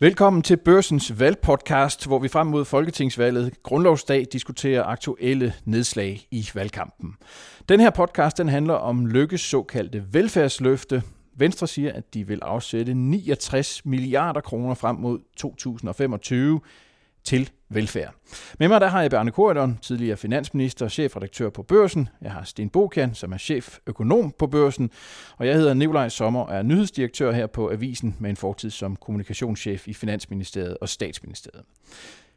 Velkommen til Børsens valgpodcast, hvor vi frem mod Folketingsvalget Grundlovsdag diskuterer aktuelle nedslag i valgkampen. Den her podcast den handler om Lykkes såkaldte velfærdsløfte. Venstre siger, at de vil afsætte 69 milliarder kroner frem mod 2025 til velfærd. Med mig der har jeg Bjarne Korydon, tidligere finansminister og chefredaktør på Børsen. Jeg har Sten Bokan, som er chef økonom på Børsen. Og jeg hedder Nikolaj Sommer og er nyhedsdirektør her på Avisen med en fortid som kommunikationschef i Finansministeriet og Statsministeriet.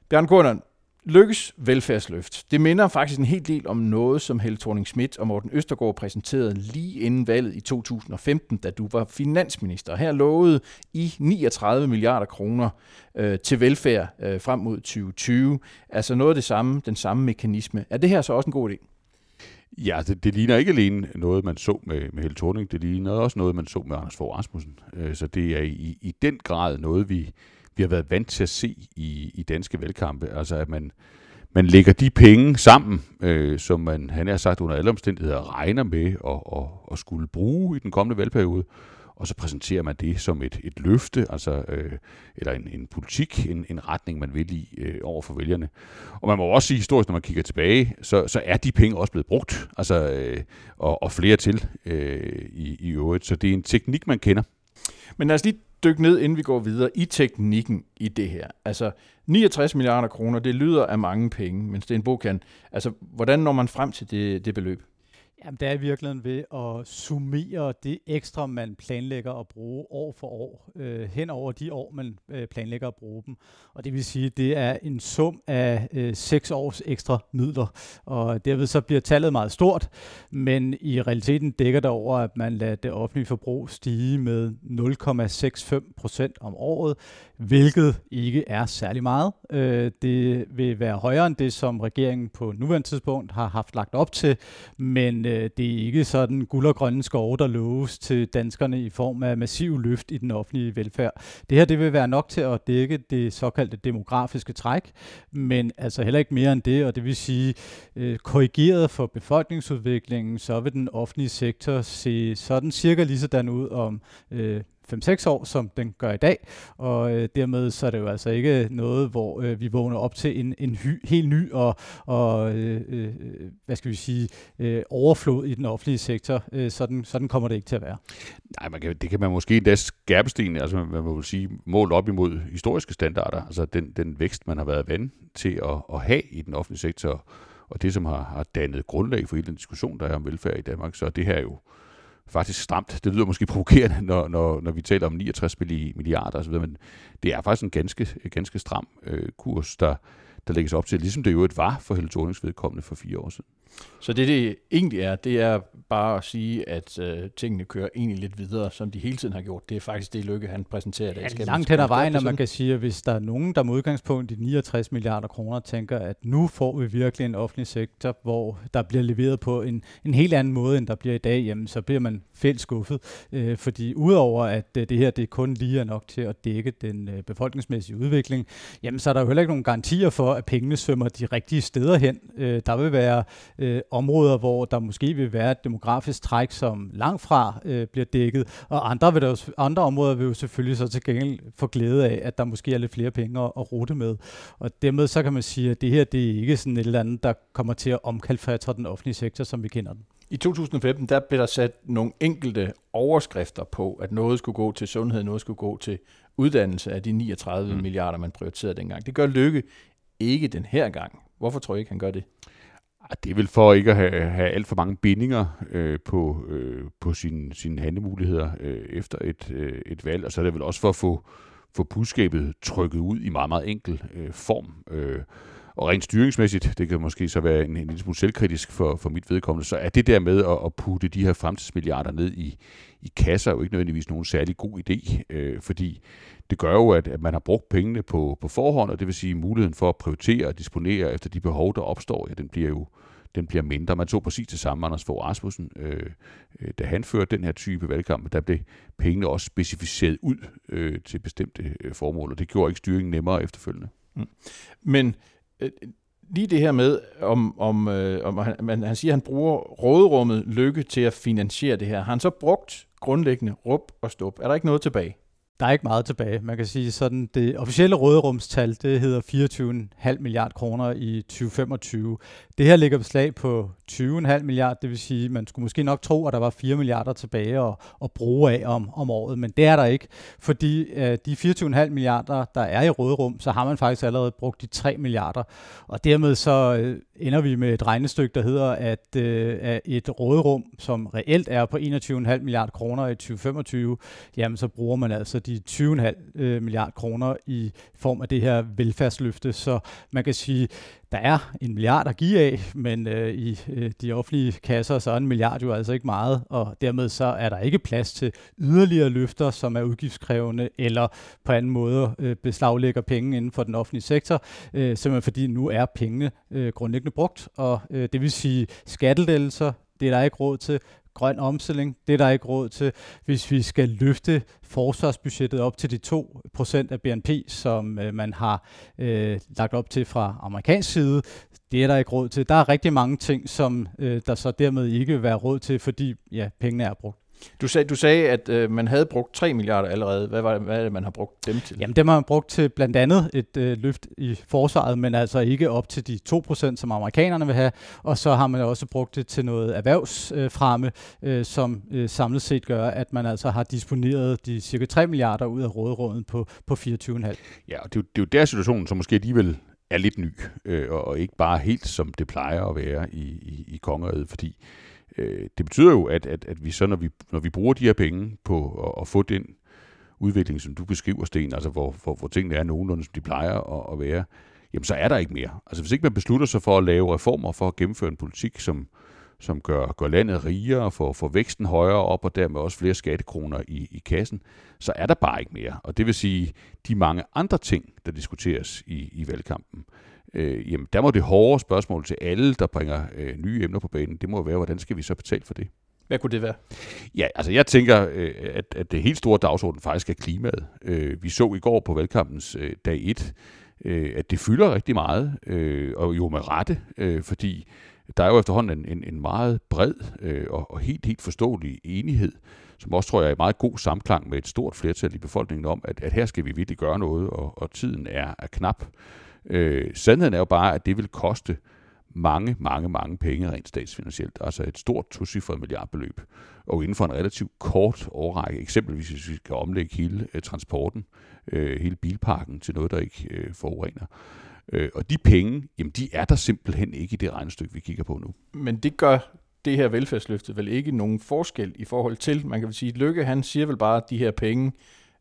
Bjarne Korydon, Lykkes velfærdsløft. Det minder faktisk en hel del om noget, som Helle thorning Schmidt og Morten Østergaard præsenterede lige inden valget i 2015, da du var finansminister. Her lovede I 39 milliarder kroner øh, til velfærd øh, frem mod 2020. Altså noget af det samme, den samme mekanisme. Er det her så også en god idé? Ja, det, det ligner ikke alene noget, man så med, med Helle Thorning. Det ligner også noget, man så med Anders Fogh Rasmussen. Øh, så det er i, i den grad noget, vi vi har været vant til at se i, i danske valgkampe. Altså at man, man lægger de penge sammen, øh, som man, han har sagt under alle omstændigheder, regner med at, at, at skulle bruge i den kommende valgperiode, og så præsenterer man det som et, et løfte, altså, øh, eller en, en politik, en, en retning, man vil i øh, over for vælgerne. Og man må også sige historisk, når man kigger tilbage, så, så er de penge også blevet brugt, altså, øh, og, og flere til øh, i, i øvrigt. Så det er en teknik, man kender. Men lad os lige dykke ned, inden vi går videre, i teknikken i det her. Altså, 69 milliarder kroner, det lyder af mange penge, men Sten Bokan, altså, hvordan når man frem til det, det beløb? Jamen, det er i virkeligheden ved at summere det ekstra, man planlægger at bruge år for år, øh, hen over de år, man øh, planlægger at bruge dem. Og det vil sige, det er en sum af øh, seks års ekstra midler, og derved så bliver tallet meget stort, men i realiteten dækker det over, at man lader det offentlige forbrug stige med 0,65 procent om året, hvilket ikke er særlig meget. Øh, det vil være højere end det, som regeringen på nuværende tidspunkt har haft lagt op til, men øh, det er ikke sådan guld og grønne skove, der loves til danskerne i form af massiv løft i den offentlige velfærd. Det her det vil være nok til at dække det såkaldte demografiske træk, men altså heller ikke mere end det, og det vil sige, øh, korrigeret for befolkningsudviklingen, så vil den offentlige sektor se sådan cirka lige sådan ud om øh, 5-6 år, som den gør i dag, og øh, dermed så er det jo altså ikke noget, hvor øh, vi vågner op til en, en hy, helt ny og, og øh, øh, hvad skal vi sige, øh, overflod i den offentlige sektor. Øh, sådan, sådan kommer det ikke til at være. Nej, man kan, det kan man måske endda skærpesten, altså man må sige, målt op imod historiske standarder, altså den, den vækst, man har været vant til at, at have i den offentlige sektor, og det, som har, har dannet grundlag for hele den diskussion, der er om velfærd i Danmark. Så det her er jo faktisk stramt. Det lyder måske provokerende, når, når, når vi taler om 69 milliarder osv., men det er faktisk en ganske, ganske stram øh, kurs, der, der lægges op til, ligesom det jo et var for Helle Thornings vedkommende for fire år siden. Så det, det egentlig er, det er bare at sige, at øh, tingene kører egentlig lidt videre, som de hele tiden har gjort. Det er faktisk det lykke, han præsenterer. Ja, det langt hen ad vejen, når man kan sige, at hvis der er nogen, der med udgangspunkt i 69 milliarder kroner, tænker, at nu får vi virkelig en offentlig sektor, hvor der bliver leveret på en, en helt anden måde, end der bliver i dag, jamen, så bliver man fælles skuffet. Øh, fordi udover at øh, det her det kun lige er nok til at dække den øh, befolkningsmæssige udvikling, jamen, så er der jo heller ikke nogen garantier for, at pengene svømmer de rigtige steder hen. Øh, der vil være øh, områder, hvor der måske vil være et demografisk træk, som langt fra øh, bliver dækket, og andre, vil der jo, andre områder vil jo selvfølgelig så til gengæld få glæde af, at der måske er lidt flere penge at, at rute med. Og dermed så kan man sige, at det her det er ikke sådan et eller andet, der kommer til at omkalfatre den offentlige sektor, som vi kender den. I 2015 der blev der sat nogle enkelte overskrifter på, at noget skulle gå til sundhed, noget skulle gå til uddannelse af de 39 mm. milliarder, man prioriterede dengang. Det gør Lykke ikke den her gang. Hvorfor tror I ikke, han gør det? Det er vel for ikke at have, have alt for mange bindinger øh, på, øh, på sine, sine handlemuligheder øh, efter et, øh, et valg, og så er det vel også for at få, få budskabet trykket ud i meget, meget enkel øh, form. Øh, og rent styringsmæssigt, det kan måske så være en, en lille smule selvkritisk for, for mit vedkommende, så er det der med at, at putte de her fremtidsmilliarder ned i, i kasser jo ikke nødvendigvis nogen særlig god idé, øh, fordi det gør jo, at, at man har brugt pengene på, på forhånd, og det vil sige muligheden for at prioritere og disponere efter de behov, der opstår, ja, den bliver jo den bliver mindre. Man så præcis det samme, Anders Fogh Rasmussen, øh, øh, da han førte den her type valgkamp, der blev pengene også specificeret ud øh, til bestemte øh, formål, og det gjorde ikke styringen nemmere efterfølgende. Mm. Men øh, lige det her med, om, om, øh, om han, man, han siger, at han bruger råderummet lykke til at finansiere det her. Har han så brugt grundlæggende rup og stop? Er der ikke noget tilbage? Der er ikke meget tilbage. Man kan sige sådan, det officielle råderumstal, det hedder 24,5 milliard kroner i 2025. Det her ligger beslag på 20,5 milliard, det vil sige, man skulle måske nok tro, at der var 4 milliarder tilbage at, at bruge af om, om året, men det er der ikke, fordi øh, de 24,5 milliarder, der er i råderum, så har man faktisk allerede brugt de 3 milliarder, og dermed så øh, ender vi med et regnestykke, der hedder, at øh, et råderum, som reelt er på 21,5 milliarder kroner i 2025, jamen så bruger man altså de 20,5 øh, milliard kroner i form af det her velfærdsløfte. Så man kan sige, der er en milliard at give af, men øh, i øh, de offentlige kasser, så er en milliard jo altså ikke meget, og dermed så er der ikke plads til yderligere løfter, som er udgiftskrævende, eller på anden måde øh, beslaglægger penge inden for den offentlige sektor, øh, simpelthen fordi nu er pengene øh, grundlæggende brugt, og øh, det vil sige skattelettelser, det er der ikke råd til grøn omstilling. Det er der ikke råd til, hvis vi skal løfte forsvarsbudgettet op til de 2% af BNP, som øh, man har øh, lagt op til fra amerikansk side. Det er der ikke råd til. Der er rigtig mange ting, som øh, der så dermed ikke vil være råd til, fordi ja, pengene er brugt. Du sagde, du sagde at øh, man havde brugt 3 milliarder allerede. Hvad, var, hvad er det, man har brugt dem til? Jamen, dem har man brugt til blandt andet et øh, løft i forsvaret, men altså ikke op til de 2%, som amerikanerne vil have. Og så har man også brugt det til noget erhvervsfremme, øh, som øh, samlet set gør, at man altså har disponeret de cirka 3 milliarder ud af rådråden på, på 24,5. Ja, og det er, jo, det er jo der situationen, som måske alligevel er lidt ny, øh, og ikke bare helt som det plejer at være i, i, i kongeriget, fordi øh, det betyder jo, at, at, at vi så, når vi, når vi bruger de her penge på at, at få den udvikling, som du beskriver, Sten, altså hvor, hvor, hvor tingene er nogenlunde, som de plejer at, at være, jamen så er der ikke mere. Altså hvis ikke man beslutter sig for at lave reformer, for at gennemføre en politik, som, som gør, gør landet rigere, får, får væksten højere op, og dermed også flere skattekroner i, i kassen, så er der bare ikke mere. Og det vil sige, de mange andre ting, der diskuteres i, i valgkampen, øh, jamen der må det hårde spørgsmål til alle, der bringer øh, nye emner på banen, det må være, hvordan skal vi så betale for det? Hvad kunne det være? Ja, altså jeg tænker, øh, at, at det helt store dagsorden faktisk er klimaet. Øh, vi så i går på valgkampens øh, dag 1, øh, at det fylder rigtig meget, øh, og jo med rette, øh, fordi der er jo efterhånden en, en, en meget bred øh, og, og helt, helt forståelig enighed, som også tror jeg er i meget god samklang med et stort flertal i befolkningen om, at, at her skal vi virkelig gøre noget, og, og tiden er, er knap. Øh, sandheden er jo bare, at det vil koste mange, mange, mange penge rent statsfinansielt. Altså et stort tocifret milliardbeløb. Og inden for en relativt kort årrække, eksempelvis hvis vi skal omlægge hele øh, transporten, øh, hele bilparken til noget, der ikke øh, forurener. Øh, og de penge, jamen de er der simpelthen ikke i det regnestykke, vi kigger på nu. Men det gør det her velfærdsløfte vel ikke nogen forskel i forhold til, man kan vel sige, Lykke han siger vel bare, at de her penge,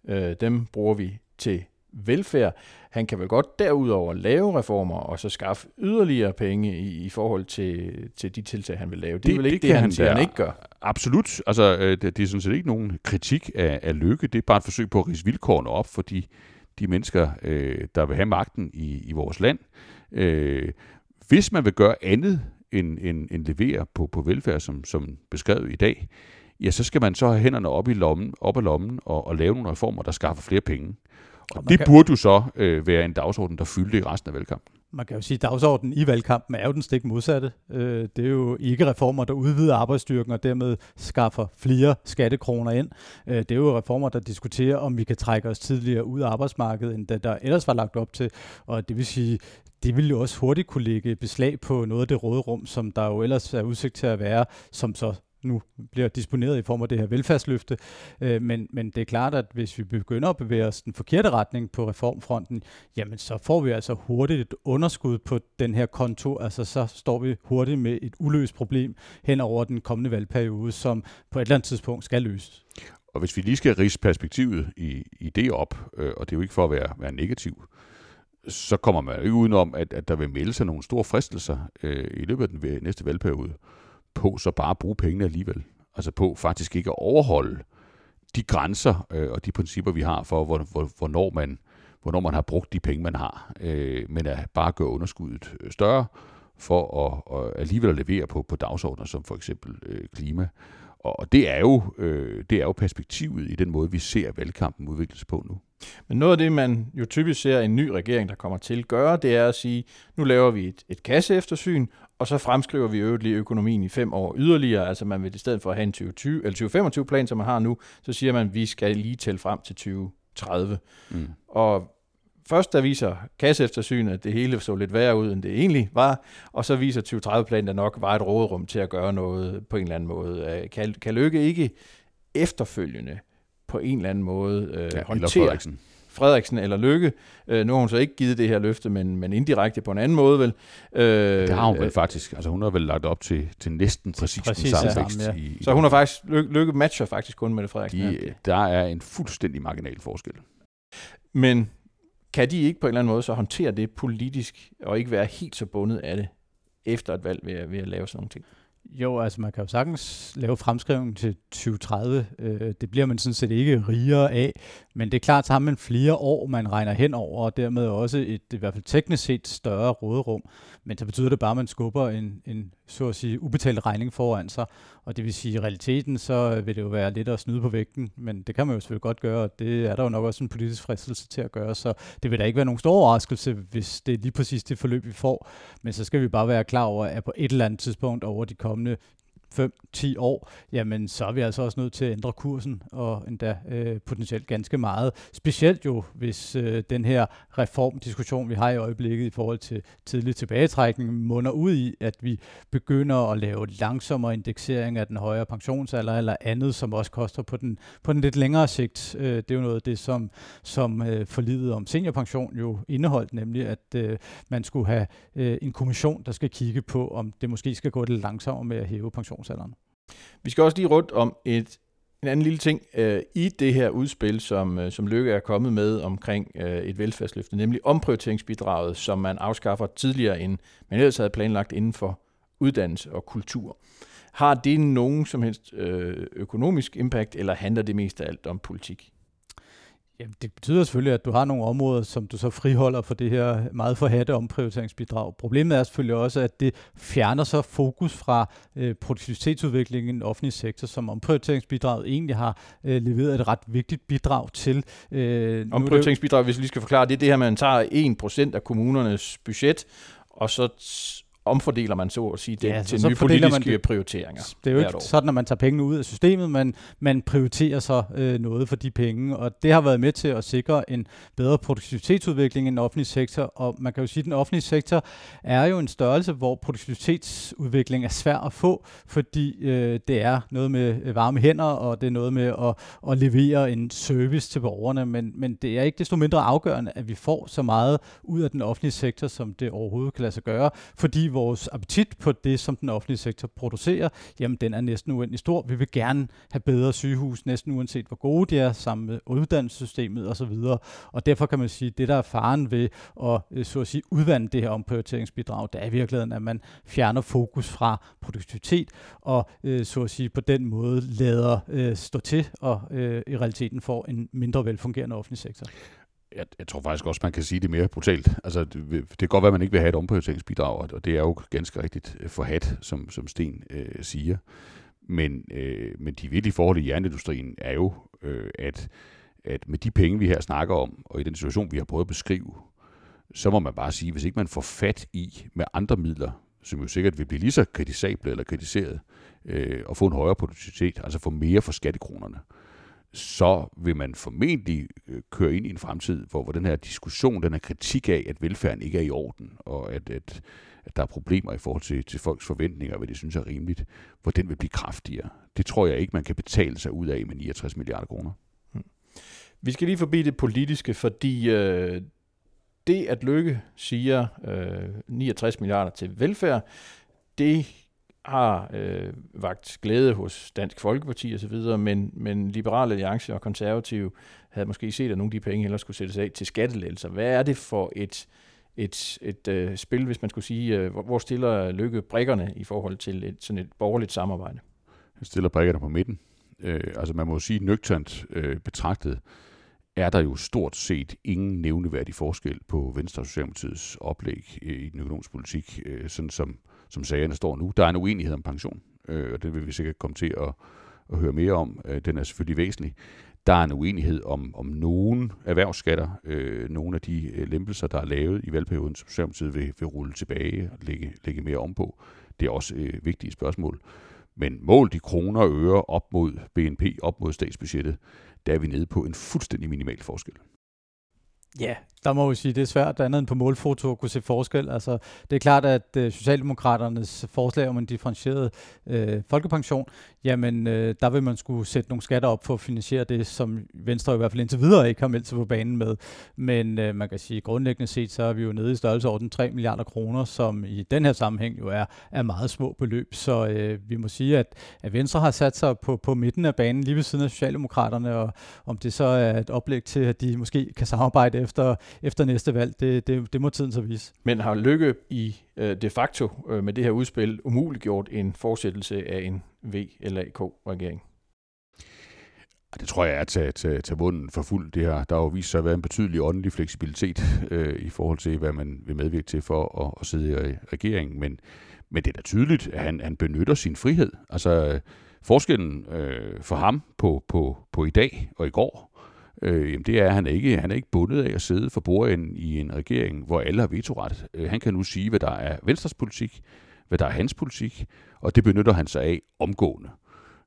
øh, dem bruger vi til velfærd. Han kan vel godt derudover lave reformer og så skaffe yderligere penge i, i forhold til, til de tiltag, han vil lave. Det, det er vel ikke det, det han, han, siger, han ikke gør. Absolut. Altså, øh, det, det er sådan set ikke nogen kritik af, af lykke. Det er bare et forsøg på at rise vilkårene op for de, de mennesker, øh, der vil have magten i, i vores land. Øh, hvis man vil gøre andet end, end, end levere på, på velfærd, som, som beskrevet i dag, ja, så skal man så have hænderne op i lommen, op af lommen og, og lave nogle reformer, der skaffer flere penge. Og det kan... burde jo så øh, være en dagsorden, der fyldte i resten af valgkampen. Man kan jo sige, at dagsordenen i valgkampen er jo den stik modsatte. Øh, det er jo ikke reformer, der udvider arbejdsstyrken og dermed skaffer flere skattekroner ind. Øh, det er jo reformer, der diskuterer, om vi kan trække os tidligere ud af arbejdsmarkedet, end det der ellers var lagt op til. Og det vil sige, det vil jo også hurtigt kunne lægge beslag på noget af det råderum, som der jo ellers er udsigt til at være, som så nu bliver disponeret i form af det her velfærdsløfte. Øh, men, men det er klart, at hvis vi begynder at bevæge os den forkerte retning på reformfronten, jamen så får vi altså hurtigt et underskud på den her konto. Altså så står vi hurtigt med et uløst problem hen over den kommende valgperiode, som på et eller andet tidspunkt skal løses. Og hvis vi lige skal rise perspektivet i, i det op, øh, og det er jo ikke for at være, være negativ, så kommer man jo ikke udenom, at, at der vil melde sig nogle store fristelser øh, i løbet af den næste valgperiode på så bare at bruge pengene alligevel. Altså på faktisk ikke at overholde de grænser øh, og de principper, vi har for, hvor, hvor, hvornår, man, hvornår man har brugt de penge, man har. Øh, men at bare gøre underskuddet øh, større for at, at alligevel at levere på, på dagsordner som for eksempel øh, klima. Og det er, jo, øh, det er jo perspektivet i den måde, vi ser valgkampen udvikles på nu. Men noget af det, man jo typisk ser en ny regering, der kommer til at gøre, det er at sige, nu laver vi et, et kasseeftersyn, og så fremskriver vi øvrigt lige økonomien i fem år yderligere. Altså man vil i stedet for at have en 2020, eller 2025-plan, som man har nu, så siger man, at vi skal lige tælle frem til 20 2030. Mm. Og først der viser kasseeftersynet, at det hele så lidt værre ud, end det egentlig var, og så viser 2030-planen, at nok var et rådrum til at gøre noget på en eller anden måde. Øh, kan, kan Lykke ikke efterfølgende på en eller anden måde øh, ja, håndtere Frederiksen. Frederiksen eller Lykke. Øh, nu har hun så ikke givet det her løfte, men, men indirekte på en anden måde vel. Øh, det har hun vel faktisk. Altså hun har vel lagt op til, til næsten præcis, præcis den samme vækst. Ja. I, så hun har faktisk, Lykke, Lykke matcher faktisk kun med Frederiksen. De, ja. Der er en fuldstændig marginal forskel. Men kan de ikke på en eller anden måde så håndtere det politisk, og ikke være helt så bundet af det efter et valg ved at, ved at lave sådan nogle ting? Jo, altså man kan jo sagtens lave fremskrivning til 2030. Øh, det bliver man sådan set ikke rigere af, men det er klart, så har man flere år, man regner hen over, og dermed også et i hvert fald teknisk set større råderum. Men så betyder det bare, at man skubber en, en så at sige, ubetalt regning foran sig, og det vil sige, at i realiteten, så vil det jo være lidt at snyde på vægten, men det kan man jo selvfølgelig godt gøre, og det er der jo nok også en politisk fristelse til at gøre, så det vil da ikke være nogen stor overraskelse, hvis det er lige præcis det forløb, vi får, men så skal vi bare være klar over, at på et eller andet tidspunkt over de kommende 5-10 år, jamen så er vi altså også nødt til at ændre kursen, og endda øh, potentielt ganske meget. Specielt jo, hvis øh, den her reformdiskussion, vi har i øjeblikket i forhold til tidlig tilbagetrækning, munder ud i, at vi begynder at lave langsommere indeksering af den højere pensionsalder eller andet, som også koster på den, på den lidt længere sigt. Øh, det er jo noget af det, som, som øh, forlidet om seniorpension jo indeholdt, nemlig at øh, man skulle have øh, en kommission, der skal kigge på, om det måske skal gå lidt langsommere med at hæve pension pensionsalderen. Vi skal også lige rundt om et, en anden lille ting øh, i det her udspil, som, øh, som Lykke er kommet med omkring øh, et velfærdsløfte, nemlig omprioriteringsbidraget, som man afskaffer tidligere end man ellers havde planlagt inden for uddannelse og kultur. Har det nogen som helst øh, økonomisk impact, eller handler det mest af alt om politik? Jamen, det betyder selvfølgelig, at du har nogle områder, som du så friholder for det her meget forhatte omprioriteringsbidrag. Problemet er selvfølgelig også, at det fjerner så fokus fra øh, produktivitetsudviklingen i den offentlige sektor, som omprioriteringsbidraget egentlig har øh, leveret et ret vigtigt bidrag til. Øh, omprioriteringsbidrag, hvis vi lige skal forklare, det er det her, man tager 1% af kommunernes budget, og så omfordeler man så at sige det ja, til nye politiske det. prioriteringer. Det er jo ikke år. sådan, at man tager pengene ud af systemet, men man prioriterer så øh, noget for de penge, og det har været med til at sikre en bedre produktivitetsudvikling i den offentlige sektor, og man kan jo sige, at den offentlige sektor er jo en størrelse, hvor produktivitetsudvikling er svær at få, fordi øh, det er noget med varme hænder, og det er noget med at, at levere en service til borgerne, men, men det er ikke desto mindre afgørende, at vi får så meget ud af den offentlige sektor, som det overhovedet kan lade sig gøre, fordi vores appetit på det, som den offentlige sektor producerer, jamen den er næsten uendelig stor. Vi vil gerne have bedre sygehus, næsten uanset hvor gode de er, sammen med uddannelsessystemet osv. Og derfor kan man sige, at det der er faren ved at, øh, så at sige, udvande det her omprioriteringsbidrag, det er i virkeligheden, at man fjerner fokus fra produktivitet og øh, så at sige på den måde lader øh, stå til og i realiteten får en mindre velfungerende offentlig sektor jeg, jeg tror faktisk også, man kan sige det mere brutalt. Altså, det, det kan godt være, at man ikke vil have et omprioriteringsbidrag, og det er jo ganske rigtigt forhat, som, som Sten øh, siger. Men, øh, men de virkelige forhold i jernindustrien er jo, øh, at, at med de penge, vi her snakker om, og i den situation, vi har prøvet at beskrive, så må man bare sige, hvis ikke man får fat i med andre midler, som jo sikkert vil blive lige så kritisable eller kritiseret, øh, og få en højere produktivitet, altså få mere for skattekronerne, øh, så vil man formentlig øh, køre ind i en fremtid, hvor, hvor den her diskussion, den her kritik af, at velfærden ikke er i orden, og at, at, at der er problemer i forhold til, til folks forventninger, hvad de synes er rimeligt, hvor den vil blive kraftigere. Det tror jeg ikke, man kan betale sig ud af med 69 milliarder kroner. Hmm. Vi skal lige forbi det politiske, fordi øh, det, at Lykke siger øh, 69 milliarder til velfærd, det har øh, vagt glæde hos Dansk Folkeparti osv., men, men Liberale Alliance og Konservative havde måske set, at nogle af de penge ellers skulle sættes af til skattelettelser. Hvad er det for et, et, et øh, spil, hvis man skulle sige, øh, hvor stiller Lykke brikkerne i forhold til et, sådan et borgerligt samarbejde? Han stiller brikkerne på midten. Øh, altså man må sige, nøgternt øh, betragtet, er der jo stort set ingen nævneværdig forskel på Venstre og Socialdemokratiets oplæg øh, i den økonomiske politik, øh, sådan som som sagerne står nu. Der er en uenighed om pension, øh, og det vil vi sikkert komme til at, at høre mere om. Øh, den er selvfølgelig væsentlig. Der er en uenighed om, om nogle erhvervsskatter, øh, nogle af de øh, lempelser, der er lavet i valgperioden, som Socialdemokratiet vil, vil rulle tilbage og lægge, lægge mere om på. Det er også øh, vigtige spørgsmål. Men mål de kroner og øre op mod BNP, op mod statsbudgettet, der er vi nede på en fuldstændig minimal forskel. Ja, der må vi sige, det er svært andet end på målfoto at kunne se forskel. Altså, det er klart, at øh, Socialdemokraternes forslag om en differentieret øh, folkepension, jamen øh, der vil man skulle sætte nogle skatter op for at finansiere det, som Venstre i hvert fald indtil videre ikke har meldt sig på banen med. Men øh, man kan sige, grundlæggende set, så er vi jo nede i størrelseorden 3 milliarder kroner, som i den her sammenhæng jo er, er meget små beløb. Så øh, vi må sige, at, at Venstre har sat sig på, på midten af banen, lige ved siden af Socialdemokraterne, og om det så er et oplæg til, at de måske kan samarbejde efter, efter næste valg, det, det, det må tiden så vise. Men har Lykke i øh, de facto øh, med det her udspil umuliggjort en fortsættelse af en VLAK-regering? Det tror jeg er at tage, tage, tage munden for fuld. Det her. Der har jo vist sig at være en betydelig åndelig fleksibilitet øh, i forhold til, hvad man vil medvirke til for at, at sidde i regeringen. Men, men det er da tydeligt, at han, han benytter sin frihed. Altså forskellen øh, for ham på, på, på i dag og i går, øh, jamen det er, at han er ikke han er ikke bundet af at sidde for bordenden i en regering, hvor alle har vetoret. Øh, han kan nu sige, hvad der er Venstres politik, hvad der er hans politik, og det benytter han sig af omgående.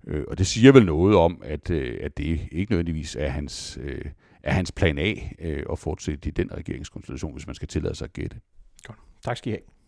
Øh, og det siger vel noget om, at, øh, at det ikke nødvendigvis er hans, øh, er hans plan A øh, at fortsætte i den regeringskonstellation, hvis man skal tillade sig at gætte. Godt. Tak skal I have.